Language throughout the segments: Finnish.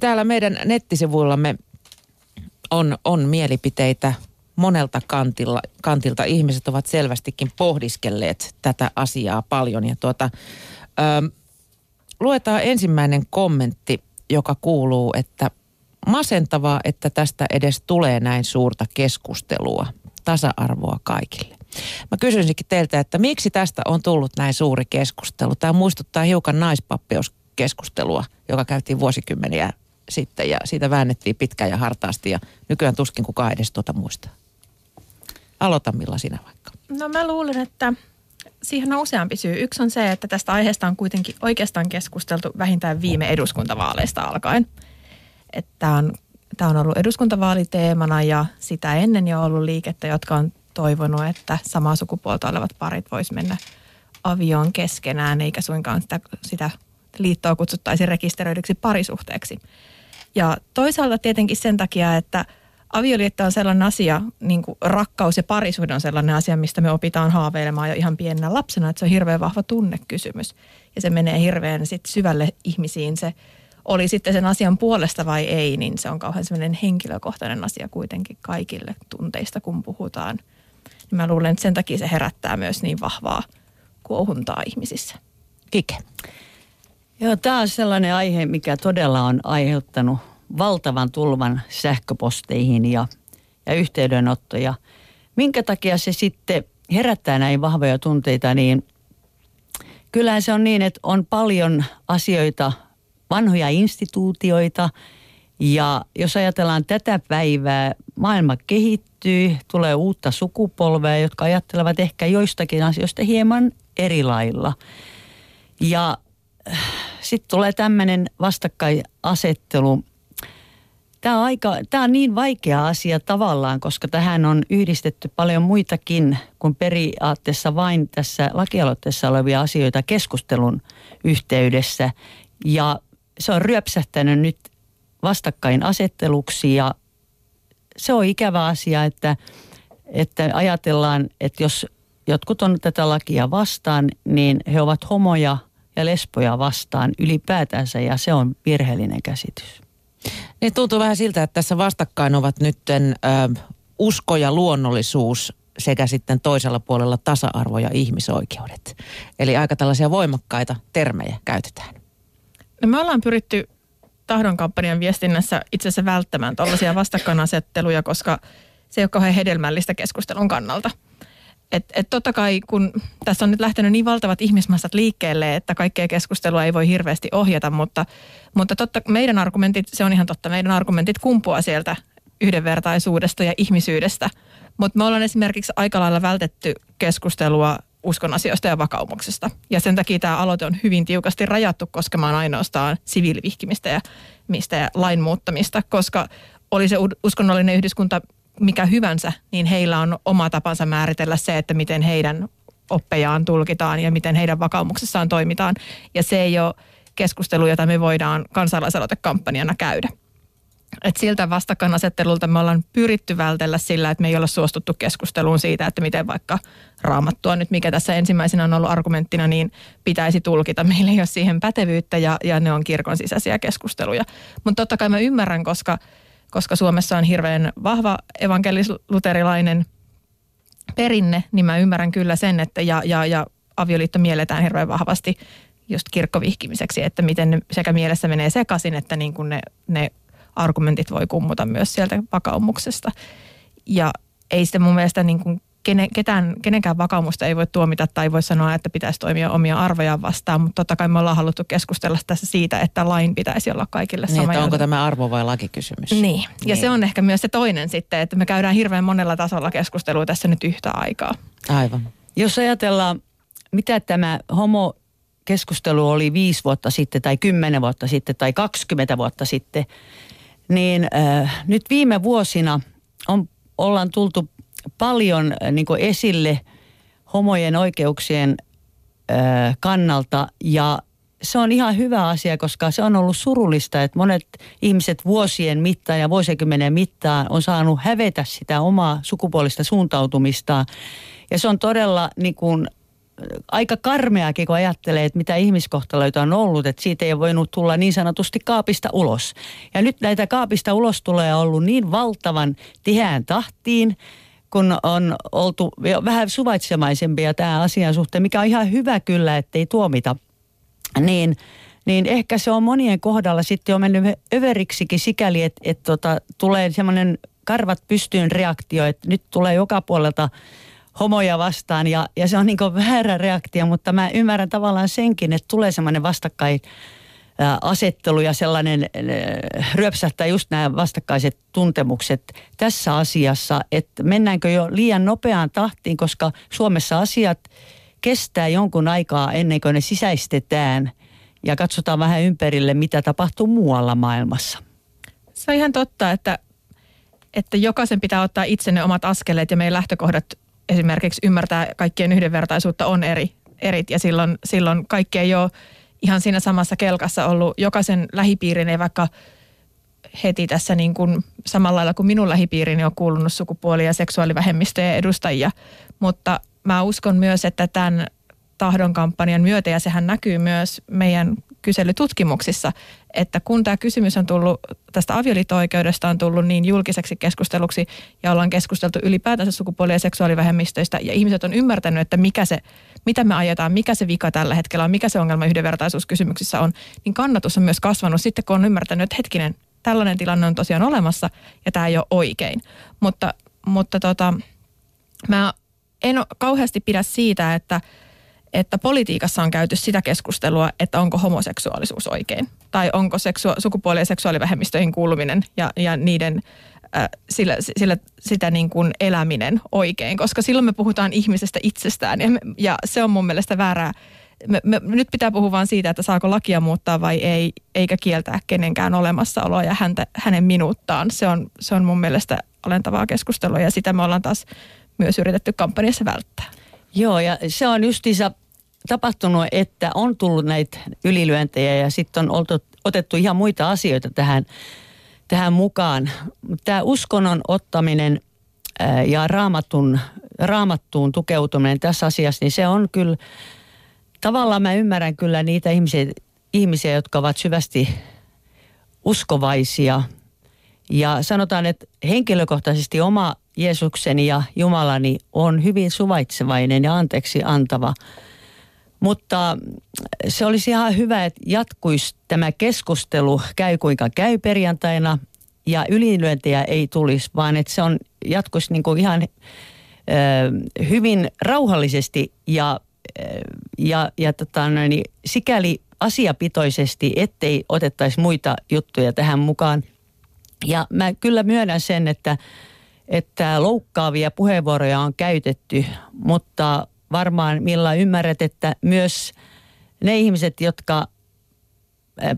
Täällä meidän nettisivuillamme on, on mielipiteitä monelta kantilla, kantilta. Ihmiset ovat selvästikin pohdiskelleet tätä asiaa paljon. Ja tuota, ö, luetaan ensimmäinen kommentti, joka kuuluu, että masentavaa, että tästä edes tulee näin suurta keskustelua, tasa-arvoa kaikille. Mä kysyisinkin teiltä, että miksi tästä on tullut näin suuri keskustelu? Tämä muistuttaa hiukan naispappeuskeskustelua, joka käytiin vuosikymmeniä sitten ja siitä väännettiin pitkään ja hartaasti ja nykyään tuskin kukaan edes tuota muistaa. Aloita Milla sinä vaikka. No mä luulen, että siihen on useampi syy. Yksi on se, että tästä aiheesta on kuitenkin oikeastaan keskusteltu vähintään viime eduskuntavaaleista alkaen. Että on, tämä on ollut eduskuntavaaliteemana ja sitä ennen jo ollut liikettä, jotka on toivonut, että samaa sukupuolta olevat parit vois mennä avioon keskenään, eikä suinkaan sitä, sitä liittoa kutsuttaisiin rekisteröidyksi parisuhteeksi. Ja toisaalta tietenkin sen takia, että avioliitto on sellainen asia, niin kuin rakkaus ja parisuhde on sellainen asia, mistä me opitaan haaveilemaan jo ihan pienenä lapsena, että se on hirveän vahva tunnekysymys. Ja se menee hirveän sit syvälle ihmisiin. Se oli sitten sen asian puolesta vai ei, niin se on kauhean sellainen henkilökohtainen asia kuitenkin kaikille tunteista, kun puhutaan. Niin mä luulen, että sen takia se herättää myös niin vahvaa kuohuntaa ihmisissä. Kike. Joo, tämä on sellainen aihe, mikä todella on aiheuttanut valtavan tulvan sähköposteihin ja, ja yhteydenottoja. Minkä takia se sitten herättää näin vahvoja tunteita, niin kyllähän se on niin, että on paljon asioita, vanhoja instituutioita ja jos ajatellaan tätä päivää, maailma kehittyy, tulee uutta sukupolvea, jotka ajattelevat ehkä joistakin asioista hieman eri lailla. Ja sitten tulee tämmöinen vastakkainasettelu. Tämä on, aika, tämä on niin vaikea asia tavallaan, koska tähän on yhdistetty paljon muitakin kuin periaatteessa vain tässä lakialoitteessa olevia asioita keskustelun yhteydessä. Ja se on ryöpsähtänyt nyt vastakkainasetteluksi ja se on ikävä asia, että, että ajatellaan, että jos jotkut on tätä lakia vastaan, niin he ovat homoja ja lesboja vastaan ylipäätänsä ja se on virheellinen käsitys. Niin tuntuu vähän siltä, että tässä vastakkain ovat nyt ö, usko ja luonnollisuus sekä sitten toisella puolella tasa-arvo ja ihmisoikeudet. Eli aika tällaisia voimakkaita termejä käytetään. No me ollaan pyritty tahdonkampanjan viestinnässä itse asiassa välttämään tällaisia vastakkainasetteluja, koska se ei ole kauhean hedelmällistä keskustelun kannalta – että et totta kai, kun tässä on nyt lähtenyt niin valtavat ihmismassat liikkeelle, että kaikkea keskustelua ei voi hirveästi ohjata, mutta, mutta totta, meidän argumentit, se on ihan totta, meidän argumentit kumpuaa sieltä yhdenvertaisuudesta ja ihmisyydestä. Mutta me ollaan esimerkiksi aika lailla vältetty keskustelua uskon asioista ja vakaumuksesta. Ja sen takia tämä aloite on hyvin tiukasti rajattu koskemaan ainoastaan siviilivihkimistä ja, mistä ja lain muuttamista, koska oli se uskonnollinen yhdyskunta mikä hyvänsä, niin heillä on oma tapansa määritellä se, että miten heidän oppejaan tulkitaan ja miten heidän vakaumuksessaan toimitaan. Ja se ei ole keskustelu, jota me voidaan kansalaisaloitekampanjana käydä. Et siltä vastakkainasettelulta me ollaan pyritty vältellä sillä, että me ei olla suostuttu keskusteluun siitä, että miten vaikka raamattua nyt, mikä tässä ensimmäisenä on ollut argumenttina, niin pitäisi tulkita. Meillä ei ole siihen pätevyyttä ja, ja ne on kirkon sisäisiä keskusteluja. Mutta totta kai mä ymmärrän, koska koska Suomessa on hirveän vahva evankelis-luterilainen perinne, niin mä ymmärrän kyllä sen, että ja, ja, ja avioliitto mielletään hirveän vahvasti just kirkkovihkimiseksi, että miten ne sekä mielessä menee sekaisin, että niin kuin ne, ne argumentit voi kummuta myös sieltä vakaumuksesta. Ja ei sitä mun mielestä niin kuin kene, ketään, kenenkään vakaumusta ei voi tuomita tai voi sanoa, että pitäisi toimia omia arvoja vastaan, mutta totta kai me ollaan haluttu keskustella tässä siitä, että lain pitäisi olla kaikille niin, sama. Että onko tämä arvo vai lakikysymys? Niin, ja niin. se on ehkä myös se toinen sitten, että me käydään hirveän monella tasolla keskustelua tässä nyt yhtä aikaa. Aivan. Jos ajatellaan, mitä tämä homo keskustelu oli viisi vuotta sitten tai kymmenen vuotta sitten tai 20 vuotta sitten, niin äh, nyt viime vuosina on, ollaan tultu paljon äh, niin esille homojen oikeuksien äh, kannalta ja se on ihan hyvä asia, koska se on ollut surullista, että monet ihmiset vuosien mittaan ja vuosikymmenen mittaan on saanut hävetä sitä omaa sukupuolista suuntautumistaan. Ja se on todella niin kuin aika karmeakin, kun ajattelee, että mitä ihmiskohtaloita on ollut, että siitä ei voinut tulla niin sanotusti kaapista ulos. Ja nyt näitä kaapista ulos tulee ollut niin valtavan tiheään tahtiin, kun on oltu vähän suvaitsemaisempia tämä asian suhteen, mikä on ihan hyvä kyllä, ettei tuomita, niin, niin ehkä se on monien kohdalla sitten jo mennyt överiksikin sikäli, että, että tota, tulee semmoinen karvat pystyyn reaktio, että nyt tulee joka puolelta homoja vastaan ja, ja se on niin väärä reaktio, mutta mä ymmärrän tavallaan senkin, että tulee semmoinen vastakkain asettelu ja sellainen ryöpsähtää just nämä vastakkaiset tuntemukset tässä asiassa, että mennäänkö jo liian nopeaan tahtiin, koska Suomessa asiat kestää jonkun aikaa ennen kuin ne sisäistetään ja katsotaan vähän ympärille, mitä tapahtuu muualla maailmassa. Se on ihan totta, että, että jokaisen pitää ottaa itse ne omat askeleet ja meidän lähtökohdat esimerkiksi ymmärtää kaikkien yhdenvertaisuutta on eri, erit ja silloin, silloin kaikki ei ole ihan siinä samassa kelkassa ollut. Jokaisen lähipiirin ei vaikka heti tässä niin kuin samalla lailla kuin minun lähipiirini on kuulunut sukupuoli- ja seksuaalivähemmistöjen edustajia, mutta mä uskon myös, että tämän tahdon kampanjan myötä, ja sehän näkyy myös meidän kyselytutkimuksissa, että kun tämä kysymys on tullut, tästä avioliitto-oikeudesta on tullut niin julkiseksi keskusteluksi ja ollaan keskusteltu ylipäätänsä sukupuoli- ja seksuaalivähemmistöistä ja ihmiset on ymmärtänyt, että mikä se, mitä me ajetaan, mikä se vika tällä hetkellä on, mikä se ongelma yhdenvertaisuuskysymyksissä on, niin kannatus on myös kasvanut sitten, kun on ymmärtänyt, että hetkinen, tällainen tilanne on tosiaan olemassa ja tämä ei ole oikein. Mutta, mutta tota, mä en kauheasti pidä siitä, että että politiikassa on käyty sitä keskustelua, että onko homoseksuaalisuus oikein. Tai onko seksua- sukupuoli- ja seksuaalivähemmistöihin kuuluminen ja, ja niiden äh, sillä, sillä, sitä niin kuin eläminen oikein. Koska silloin me puhutaan ihmisestä itsestään ja, me, ja se on mun mielestä väärää. Me, me, nyt pitää puhua vain siitä, että saako lakia muuttaa vai ei, eikä kieltää kenenkään olemassaoloa ja häntä, hänen minuuttaan. Se on, se on mun mielestä alentavaa keskustelua ja sitä me ollaan taas myös yritetty kampanjassa välttää. Joo, ja se on justiinsa tapahtunut, että on tullut näitä ylilyöntejä ja sitten on oltu, otettu ihan muita asioita tähän, tähän mukaan. Tämä uskonnon ottaminen ja raamatun, raamattuun tukeutuminen tässä asiassa, niin se on kyllä, tavallaan mä ymmärrän kyllä niitä ihmisiä, ihmisiä jotka ovat syvästi uskovaisia. Ja sanotaan, että henkilökohtaisesti oma Jeesukseni ja Jumalani on hyvin suvaitsevainen ja anteeksi antava – mutta se olisi ihan hyvä, että jatkuisi tämä keskustelu, käy kuinka käy perjantaina, ja ylilyöntejä ei tulisi, vaan että se on jatkuisi niin kuin ihan ö, hyvin rauhallisesti ja, ja, ja tota, niin, sikäli asiapitoisesti, ettei otettaisi muita juttuja tähän mukaan. Ja mä kyllä myönnän sen, että, että loukkaavia puheenvuoroja on käytetty, mutta varmaan millä ymmärrät, että myös ne ihmiset, jotka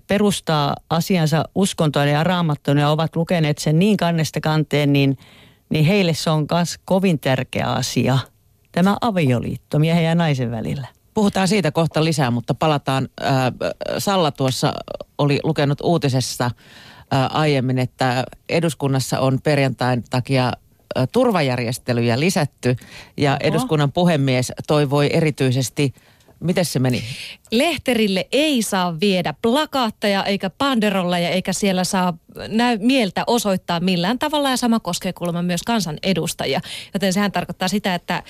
perustaa asiansa uskontoon ja raamattoon ja ovat lukeneet sen niin kannesta kanteen, niin, niin heille se on myös kovin tärkeä asia. Tämä avioliitto miehen ja naisen välillä. Puhutaan siitä kohta lisää, mutta palataan. Salla tuossa oli lukenut uutisessa aiemmin, että eduskunnassa on perjantain takia turvajärjestelyjä lisätty ja Oho. eduskunnan puhemies toivoi erityisesti Miten se meni? Lehterille ei saa viedä plakaatteja eikä panderolleja eikä siellä saa näy mieltä osoittaa millään tavalla ja sama koskee kuulemma myös kansanedustajia. Joten sehän tarkoittaa sitä, että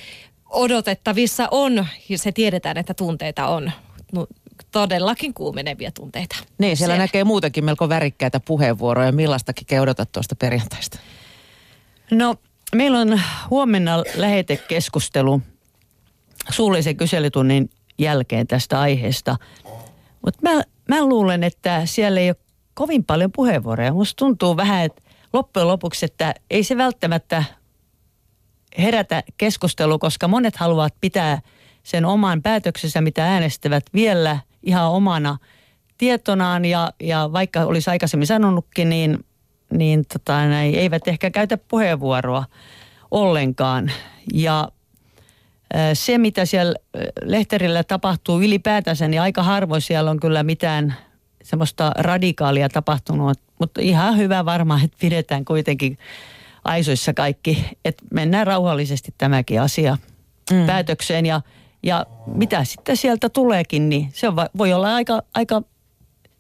odotettavissa on, ja se tiedetään, että tunteita on todellakin kuumenevia tunteita. Niin, siellä, siellä näkee muutenkin melko värikkäitä puheenvuoroja. Millaistakin odotat tuosta perjantaista? No Meillä on huomenna lähetekeskustelu suullisen kyselytunnin jälkeen tästä aiheesta. Mutta mä, mä luulen, että siellä ei ole kovin paljon puheenvuoroja. Musta tuntuu vähän, että loppujen lopuksi, että ei se välttämättä herätä keskustelua, koska monet haluavat pitää sen oman päätöksensä, mitä äänestävät vielä ihan omana tietonaan. Ja, ja vaikka olisi aikaisemmin sanonutkin, niin niin tota, näin, eivät ehkä käytä puheenvuoroa ollenkaan. Ja se, mitä siellä lehterillä tapahtuu ylipäätänsä, niin aika harvoin siellä on kyllä mitään semmoista radikaalia tapahtunut. Mutta ihan hyvä varmaan, että pidetään kuitenkin aisoissa kaikki, että mennään rauhallisesti tämäkin asia mm. päätökseen. Ja, Ja mitä sitten sieltä tuleekin, niin se on, voi olla aika, aika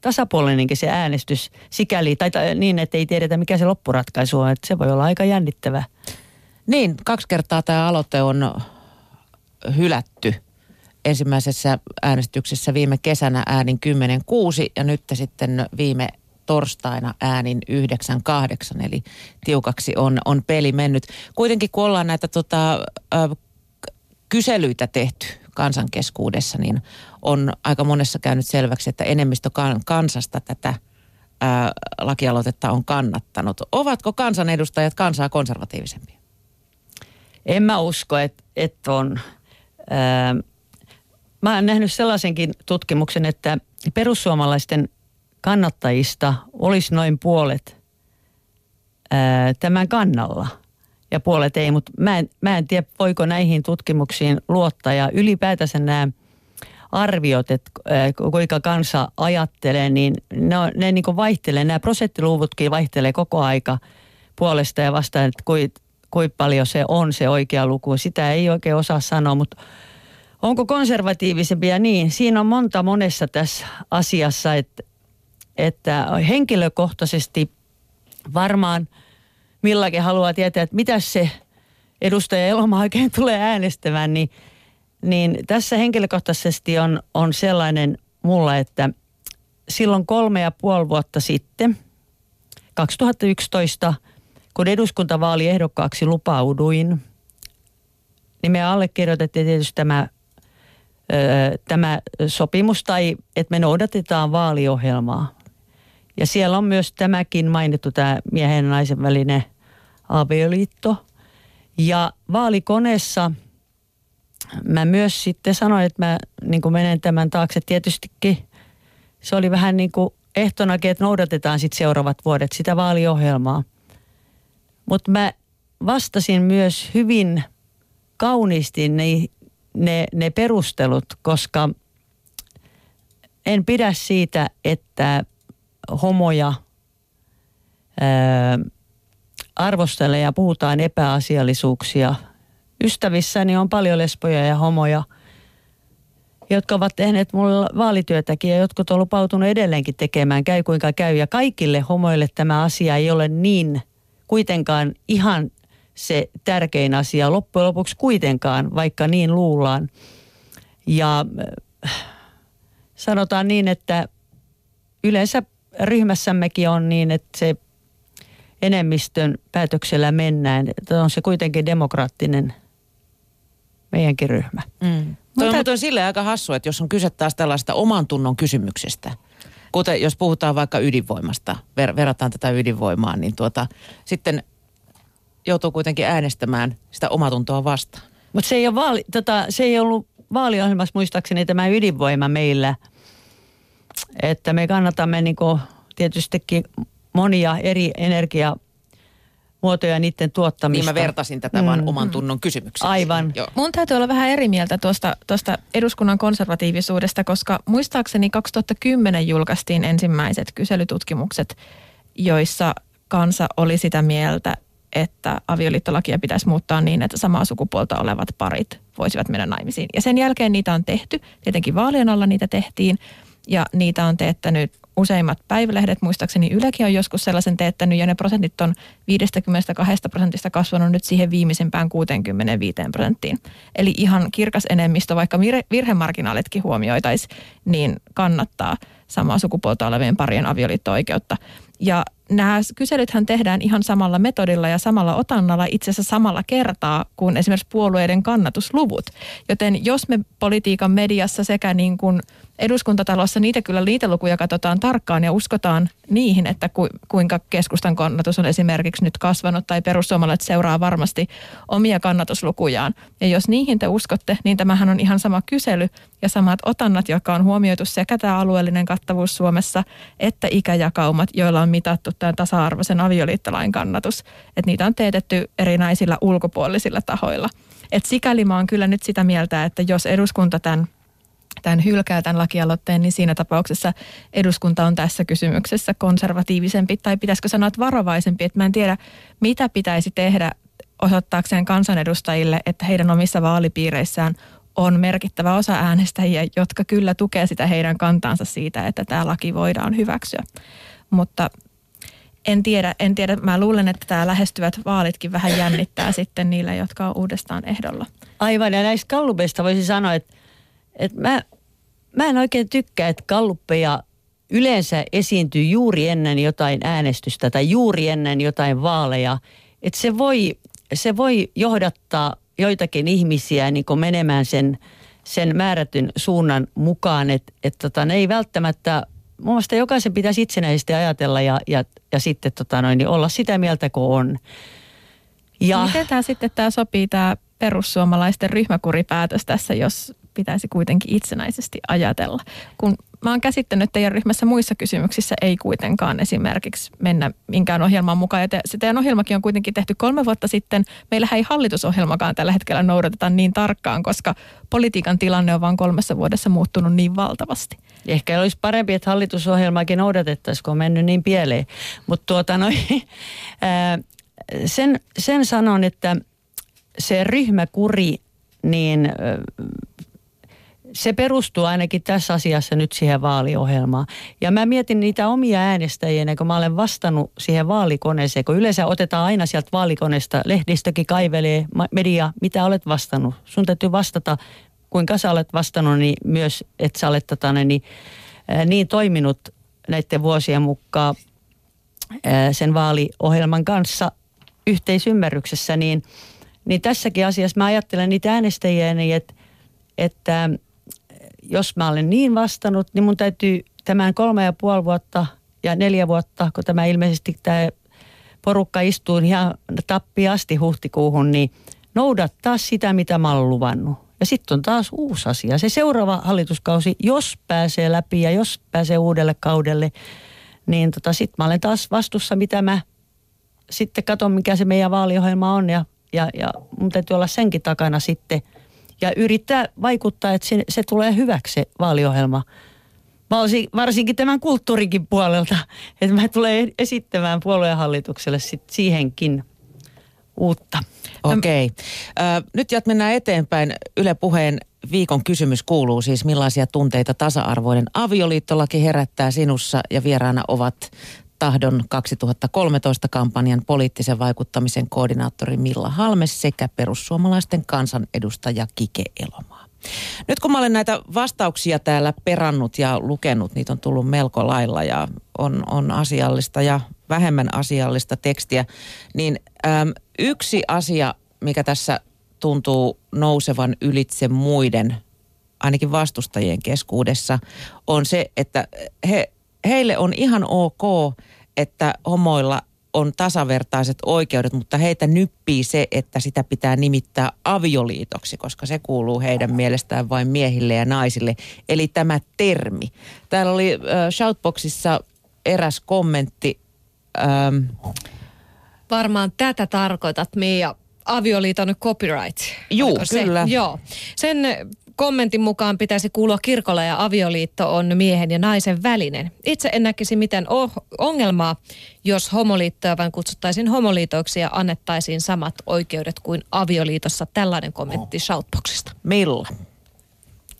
tasapuolinenkin se äänestys sikäli, tai niin, että ei tiedetä mikä se loppuratkaisu on, että se voi olla aika jännittävä. Niin, kaksi kertaa tämä aloite on hylätty ensimmäisessä äänestyksessä viime kesänä äänin 10-6 ja nyt sitten viime torstaina äänin 9-8, eli tiukaksi on, on peli mennyt. Kuitenkin kun ollaan näitä tota, ö, kyselyitä tehty kansankeskuudessa, niin on aika monessa käynyt selväksi, että enemmistö kansasta tätä ää, lakialoitetta on kannattanut. Ovatko kansanedustajat kansaa konservatiivisempia? En mä usko, että, että on. Ää, mä oon nähnyt sellaisenkin tutkimuksen, että perussuomalaisten kannattajista olisi noin puolet ää, tämän kannalla – ja puolet ei, mutta mä en, mä en tiedä, voiko näihin tutkimuksiin luottaa ja ylipäätänsä nämä arviot, että kuinka kansa ajattelee, niin ne, ne niin vaihtelee, nämä prosenttiluvutkin vaihtelee koko aika puolesta ja vastaan, että kuinka kui paljon se on se oikea luku. Sitä ei oikein osaa sanoa, mutta onko konservatiivisempia niin? Siinä on monta monessa tässä asiassa, että, että henkilökohtaisesti varmaan – Millakin haluaa tietää, että mitä se edustaja Eloma oikein tulee äänestämään, niin, niin tässä henkilökohtaisesti on, on sellainen mulla, että silloin kolme ja puoli vuotta sitten, 2011, kun eduskuntavaaliehdokkaaksi lupauduin, niin me allekirjoitettiin tietysti tämä, tämä sopimus tai että me noudatetaan vaaliohjelmaa. Ja siellä on myös tämäkin mainittu, tämä miehen ja naisen välinen avioliitto. Ja vaalikoneessa mä myös sitten sanoin, että mä niin kuin menen tämän taakse. Tietystikin se oli vähän niin kuin ehtonakin, että noudatetaan sitten seuraavat vuodet sitä vaaliohjelmaa. Mutta mä vastasin myös hyvin kauniisti ne, ne, ne perustelut, koska en pidä siitä, että homoja ää, arvostelee ja puhutaan epäasiallisuuksia. Ystävissäni on paljon lesboja ja homoja, jotka ovat tehneet mulle vaalityötäkin ja jotkut on lupautunut edelleenkin tekemään, käy kuinka käy. Ja kaikille homoille tämä asia ei ole niin kuitenkaan ihan se tärkein asia loppujen lopuksi kuitenkaan, vaikka niin luullaan. Ja sanotaan niin, että yleensä ryhmässämmekin on niin, että se enemmistön päätöksellä mennään. On se kuitenkin demokraattinen meidänkin ryhmä. Mm. Toi on, silleen aika hassu, että jos on kyse taas tällaista oman tunnon kysymyksestä, kuten jos puhutaan vaikka ydinvoimasta, ver- verrataan tätä ydinvoimaan, niin tuota, sitten joutuu kuitenkin äänestämään sitä omatuntoa vastaan. Mutta se, ei tota, se ei ollut vaaliohjelmassa muistaakseni tämä ydinvoima meillä – että me kannatamme niin tietystikin monia eri energia muotoja niiden tuottamista. Niin mä vertasin tätä mm. vaan oman tunnon kysymykseen. Aivan. Joo. Mun täytyy olla vähän eri mieltä tuosta, tuosta eduskunnan konservatiivisuudesta, koska muistaakseni 2010 julkaistiin ensimmäiset kyselytutkimukset, joissa kansa oli sitä mieltä, että avioliittolakia pitäisi muuttaa niin, että samaa sukupuolta olevat parit voisivat mennä naimisiin. Ja sen jälkeen niitä on tehty, tietenkin vaalien alla niitä tehtiin, ja niitä on teettänyt useimmat päivälehdet, muistaakseni Ylekin on joskus sellaisen teettänyt ja ne prosentit on 52 prosentista kasvanut nyt siihen viimeisempään 65 prosenttiin. Eli ihan kirkas enemmistö, vaikka virhemarginaalitkin huomioitaisiin, niin kannattaa samaa sukupuolta olevien parien avioliitto-oikeutta. Ja nämä kyselythän tehdään ihan samalla metodilla ja samalla otannalla itse asiassa samalla kertaa kuin esimerkiksi puolueiden kannatusluvut. Joten jos me politiikan mediassa sekä niin kuin eduskuntatalossa niitä kyllä niitä lukuja katsotaan tarkkaan ja uskotaan niihin, että ku, kuinka keskustan kannatus on esimerkiksi nyt kasvanut tai perussuomalaiset seuraa varmasti omia kannatuslukujaan. Ja jos niihin te uskotte, niin tämähän on ihan sama kysely ja samat otannat, jotka on huomioitu sekä tämä alueellinen kattavuus Suomessa että ikäjakaumat, joilla on mitattu tämän tasa-arvoisen avioliittolain kannatus. Että niitä on teetetty erinäisillä ulkopuolisilla tahoilla. Et sikäli mä oon kyllä nyt sitä mieltä, että jos eduskunta tämän tämän hylkää tämän lakialoitteen, niin siinä tapauksessa eduskunta on tässä kysymyksessä konservatiivisempi tai pitäisikö sanoa, että varovaisempi. Että mä en tiedä, mitä pitäisi tehdä osoittaakseen kansanedustajille, että heidän omissa vaalipiireissään on merkittävä osa äänestäjiä, jotka kyllä tukee sitä heidän kantaansa siitä, että tämä laki voidaan hyväksyä. Mutta en tiedä, en tiedä. Mä luulen, että tämä lähestyvät vaalitkin vähän jännittää sitten niille, jotka on uudestaan ehdolla. Aivan, ja näistä kallupeista voisi sanoa, että, että mä, mä en oikein tykkää, että kalluppeja yleensä esiintyy juuri ennen jotain äänestystä tai juuri ennen jotain vaaleja. Että se voi, se voi johdattaa joitakin ihmisiä niin menemään sen, sen määrätyn suunnan mukaan, että et tota, ne ei välttämättä mun mielestä jokaisen pitäisi itsenäisesti ajatella ja, ja, ja sitten tota noin, niin olla sitä mieltä kuin on. Ja, Miten tämä sitten tämä sopii tämä perussuomalaisten ryhmäkuripäätös tässä, jos pitäisi kuitenkin itsenäisesti ajatella? Kun mä oon käsittänyt, että teidän ryhmässä muissa kysymyksissä ei kuitenkaan esimerkiksi mennä minkään ohjelman mukaan. Ja te, se teidän ohjelmakin on kuitenkin tehty kolme vuotta sitten. Meillä ei hallitusohjelmakaan tällä hetkellä noudateta niin tarkkaan, koska politiikan tilanne on vain kolmessa vuodessa muuttunut niin valtavasti. Ehkä olisi parempi, että hallitusohjelmaakin noudatettaisiin, kun on mennyt niin pieleen. Mutta tuota no, sen, sen sanon, että se ryhmäkuri, niin se perustuu ainakin tässä asiassa nyt siihen vaaliohjelmaan. Ja mä mietin niitä omia äänestäjiä, kun mä olen vastannut siihen vaalikoneeseen, kun yleensä otetaan aina sieltä vaalikoneesta, lehdistökin kaivelee, media, mitä olet vastannut. Sun täytyy vastata, kuinka sä olet vastannut, niin myös, että sä olet tota, niin, niin toiminut näiden vuosien mukaan sen vaaliohjelman kanssa yhteisymmärryksessä, niin, niin tässäkin asiassa mä ajattelen niitä äänestäjiä, niin että, että jos mä olen niin vastannut, niin mun täytyy tämän kolme ja puoli vuotta ja neljä vuotta, kun tämä ilmeisesti tämä porukka istuu ihan tappiasti huhtikuuhun, niin noudattaa sitä, mitä mä olen luvannut. Ja sitten on taas uusi asia. Se seuraava hallituskausi, jos pääsee läpi ja jos pääsee uudelle kaudelle, niin tota, sitten mä olen taas vastuussa, mitä mä sitten katson, mikä se meidän vaaliohjelma on. Ja, ja, ja mun täytyy olla senkin takana sitten – ja yrittää vaikuttaa, että se, se tulee hyväksi se vaaliohjelma. Varsinkin tämän kulttuurikin puolelta, että mä tulen esittämään puoluehallitukselle sit siihenkin uutta. Okei. Okay. nyt jat mennään eteenpäin. Yle Puheen viikon kysymys kuuluu siis, millaisia tunteita tasa-arvoinen avioliittolaki herättää sinussa ja vieraana ovat tahdon 2013 kampanjan poliittisen vaikuttamisen koordinaattori Milla Halmes sekä perussuomalaisten kansanedustaja Kike Elomaa. Nyt kun mä olen näitä vastauksia täällä perannut ja lukenut, niitä on tullut melko lailla ja on, on asiallista ja vähemmän asiallista tekstiä, niin äm, yksi asia, mikä tässä tuntuu nousevan ylitse muiden, ainakin vastustajien keskuudessa, on se, että he heille on ihan ok, että homoilla on tasavertaiset oikeudet, mutta heitä nyppii se, että sitä pitää nimittää avioliitoksi, koska se kuuluu heidän mielestään vain miehille ja naisille. Eli tämä termi. Täällä oli äh, Shoutboxissa eräs kommentti. Ähm, Varmaan tätä tarkoitat, Mia avioliiton copyright. Juu, kyllä. Se? Joo. Sen kommentin mukaan pitäisi kuulua kirkolla ja avioliitto on miehen ja naisen välinen. Itse en näkisi mitään ongelmaa, jos homoliittoa vain kutsuttaisiin homoliitoiksi ja annettaisiin samat oikeudet kuin avioliitossa. Tällainen kommentti Shoutboxista. Milla?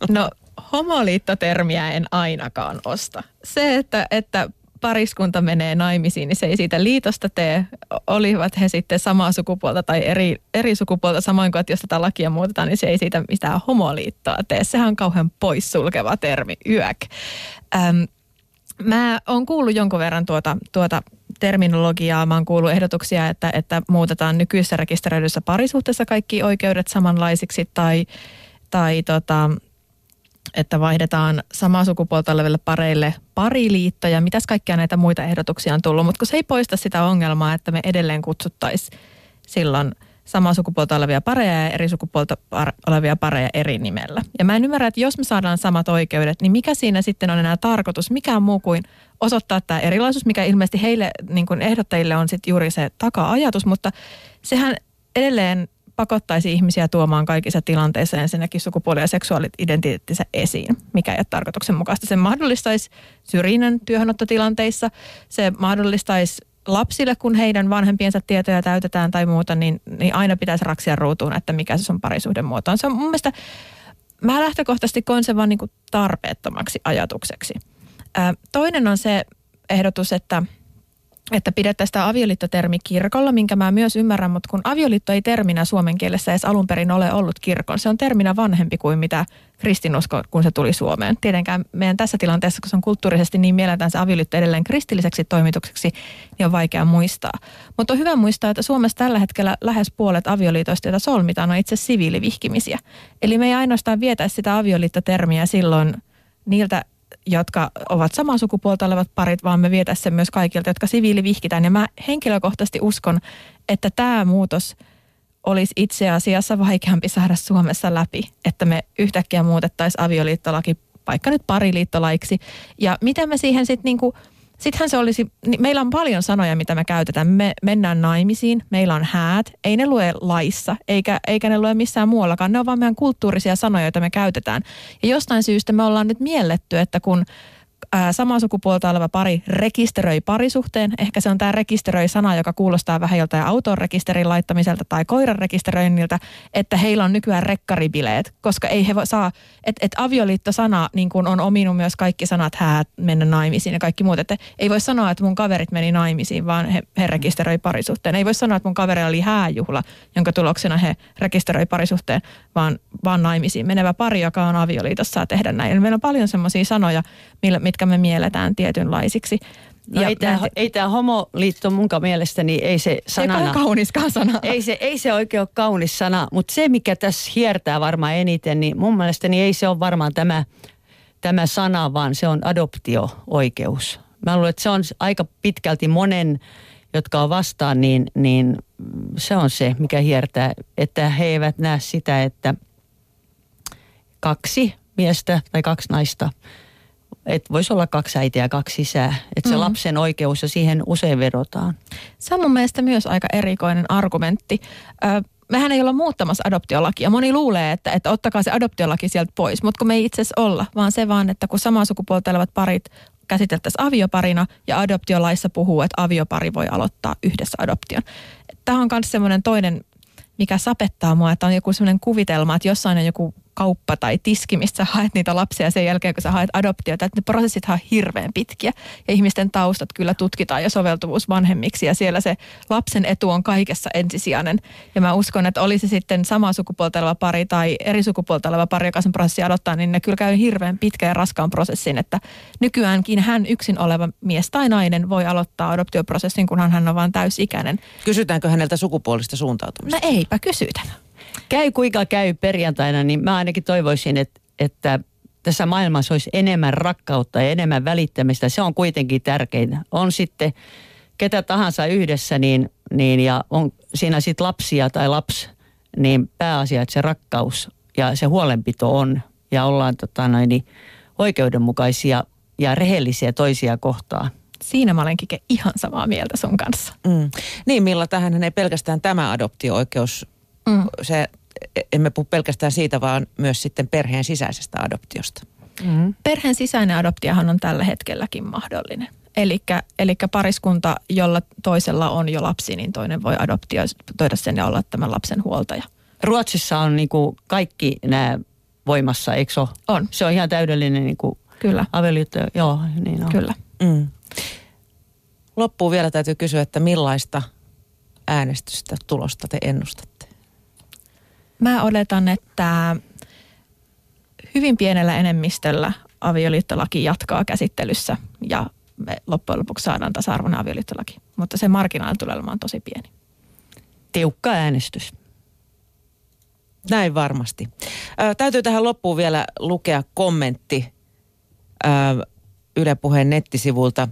No homoliittotermiä en ainakaan osta. Se, että, että pariskunta menee naimisiin, niin se ei siitä liitosta tee. Olivat he sitten samaa sukupuolta tai eri, eri sukupuolta, samoin kuin että jos tätä lakia muutetaan, niin se ei siitä mitään homoliittoa tee. Sehän on kauhean poissulkeva termi, yök. Öm, mä oon kuullut jonkun verran tuota, tuota terminologiaa. Mä oon kuullut ehdotuksia, että, että muutetaan nykyisessä rekisteröidyssä parisuhteessa kaikki oikeudet samanlaisiksi tai, tai tota, että vaihdetaan samaa sukupuolta oleville pareille pariliitto ja mitäs kaikkia näitä muita ehdotuksia on tullut. Mutta se ei poista sitä ongelmaa, että me edelleen kutsuttaisiin silloin samaa sukupuolta olevia pareja ja eri sukupuolta olevia pareja eri nimellä. Ja mä en ymmärrä, että jos me saadaan samat oikeudet, niin mikä siinä sitten on enää tarkoitus? Mikä muu kuin osoittaa tämä erilaisuus, mikä ilmeisesti heille niin kuin ehdottajille on sitten juuri se taka-ajatus, mutta sehän edelleen pakottaisi ihmisiä tuomaan kaikissa tilanteissa ensinnäkin sukupuoli- ja seksuaalidentiteettinsä esiin, mikä ei ole tarkoituksenmukaista. Se mahdollistaisi syrjinnän työhönottotilanteissa, se mahdollistaisi lapsille, kun heidän vanhempiensa tietoja täytetään tai muuta, niin, niin aina pitäisi raksia ruutuun, että mikä se on parisuhden muoto. Se on mun mielestä mä lähtökohtaisesti koen sen vaan niin kuin tarpeettomaksi ajatukseksi. Ää, toinen on se ehdotus, että – että pidettäisiin tämä avioliittotermi kirkolla, minkä mä myös ymmärrän, mutta kun avioliitto ei terminä suomen kielessä edes alun perin ole ollut kirkon, se on terminä vanhempi kuin mitä kristinusko, kun se tuli Suomeen. Tietenkään meidän tässä tilanteessa, kun se on kulttuurisesti niin mielletään se avioliitto edelleen kristilliseksi toimitukseksi, niin on vaikea muistaa. Mutta on hyvä muistaa, että Suomessa tällä hetkellä lähes puolet avioliitoista, joita solmitaan, on itse siviilivihkimisiä. Eli me ei ainoastaan vietäisi sitä avioliittotermiä silloin niiltä jotka ovat samaa sukupuolta olevat parit, vaan me vietäisiin sen myös kaikilta, jotka siviilivihkitään. Ja mä henkilökohtaisesti uskon, että tämä muutos olisi itse asiassa vaikeampi saada Suomessa läpi, että me yhtäkkiä muutettaisiin avioliittolaki vaikka nyt pariliittolaiksi. Ja miten me siihen sitten niinku Sittenhän se olisi, niin meillä on paljon sanoja, mitä me käytetään. Me mennään naimisiin, meillä on häät, ei ne lue laissa, eikä, eikä ne lue missään muuallakaan. Ne on vaan meidän kulttuurisia sanoja, joita me käytetään. Ja jostain syystä me ollaan nyt mielletty, että kun ää, samaa sukupuolta oleva pari rekisteröi parisuhteen. Ehkä se on tämä rekisteröi sana, joka kuulostaa vähän joltain auton rekisterin laittamiselta tai koiran rekisteröinniltä, että heillä on nykyään rekkaribileet, koska ei he voi saa, että et avioliitto-sana niin kun on ominut myös kaikki sanat häät, mennä naimisiin ja kaikki muut. Että ei voi sanoa, että mun kaverit meni naimisiin, vaan he, he rekisteröi parisuhteen. Ei voi sanoa, että mun kaveri oli hääjuhla, jonka tuloksena he rekisteröi parisuhteen, vaan, vaan naimisiin menevä pari, joka on avioliitossa, tehdä näin. Eli meillä on paljon semmoisia sanoja, millä, mitkä me mielletään tietynlaisiksi. No ja ei, tämä, ei tämä homoliitto munkaan mielestäni, ei se sanana. Ei kauniskaan sana. Ei se, ei se oikein ole kaunis sana, mutta se mikä tässä hiertää varmaan eniten, niin mun mielestäni ei se ole varmaan tämä, tämä sana, vaan se on adoptio-oikeus. Mä luulen, että se on aika pitkälti monen, jotka on vastaan, niin, niin se on se, mikä hiertää, että he eivät näe sitä, että kaksi miestä tai kaksi naista – että voisi olla kaksi äitiä ja kaksi isää. Että se mm. lapsen oikeus ja siihen usein vedotaan. Se on mun mielestä myös aika erikoinen argumentti. Ö, mehän ei olla muuttamassa adoptiolakia. Moni luulee, että, että ottakaa se adoptiolaki sieltä pois, mutta kun me ei itse asiassa olla, vaan se vaan, että kun samaa sukupuolta olevat parit käsiteltäisiin avioparina ja adoptiolaissa puhuu, että aviopari voi aloittaa yhdessä adoption. Tämä on myös semmoinen toinen, mikä sapettaa mua, että on joku semmoinen kuvitelma, että jossain on joku kauppa tai tiski, mistä sä haet niitä lapsia sen jälkeen, kun sä haet adoptiota. Että ne prosessit on hirveän pitkiä ja ihmisten taustat kyllä tutkitaan ja soveltuvuus vanhemmiksi ja siellä se lapsen etu on kaikessa ensisijainen. Ja mä uskon, että olisi sitten sama sukupuolta oleva pari tai eri sukupuolta oleva pari, joka sen prosessi adottaa, niin ne kyllä käy hirveän pitkä ja raskaan prosessin, että nykyäänkin hän yksin oleva mies tai nainen voi aloittaa adoptioprosessin, kunhan hän on vain täysikäinen. Kysytäänkö häneltä sukupuolista suuntautumista? No eipä kysytä käy kuinka käy perjantaina, niin mä ainakin toivoisin, että, että tässä maailmassa olisi enemmän rakkautta ja enemmän välittämistä. Se on kuitenkin tärkeintä. On sitten ketä tahansa yhdessä niin, niin ja on siinä sitten lapsia tai lapsi, niin pääasia, että se rakkaus ja se huolenpito on ja ollaan tota noin, niin oikeudenmukaisia ja rehellisiä toisia kohtaan. Siinä mä olenkin ihan samaa mieltä sun kanssa. Mm. Niin, Milla, tähän ei pelkästään tämä adoptio-oikeus mm. se, emme puhu pelkästään siitä, vaan myös sitten perheen sisäisestä adoptiosta. Mm. Perheen sisäinen adoptiohan on tällä hetkelläkin mahdollinen. Eli pariskunta, jolla toisella on jo lapsi, niin toinen voi adoptioida sen ja olla tämän lapsen huoltaja. Ruotsissa on niin kuin kaikki nämä voimassa, eikö ole? On. Se on ihan täydellinen niin kuin Kyllä. avioliitto. Joo, niin on. Kyllä. Mm. Loppuun vielä täytyy kysyä, että millaista äänestystä tulosta te ennustatte? Mä odotan, että hyvin pienellä enemmistöllä avioliittolaki jatkaa käsittelyssä ja me loppujen lopuksi saadaan tasa-arvoinen avioliittolaki. Mutta se marginaali tulee olemaan tosi pieni. Tiukka äänestys. Näin varmasti. Ö, täytyy tähän loppuun vielä lukea kommentti ö, Yle Puheen nettisivulta.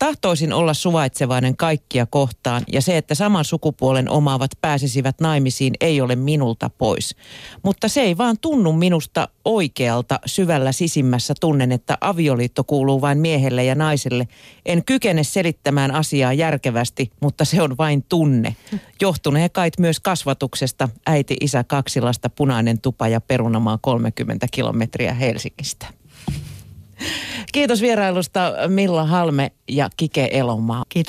Tahtoisin olla suvaitsevainen kaikkia kohtaan ja se, että saman sukupuolen omaavat pääsisivät naimisiin ei ole minulta pois. Mutta se ei vaan tunnu minusta oikealta syvällä sisimmässä tunnen, että avioliitto kuuluu vain miehelle ja naiselle. En kykene selittämään asiaa järkevästi, mutta se on vain tunne. Johtunee kait myös kasvatuksesta. Äiti, isä, kaksilasta, punainen tupa ja perunamaa 30 kilometriä Helsingistä. Kiitos vierailusta Milla Halme ja Kike Elomaa. Kiitos.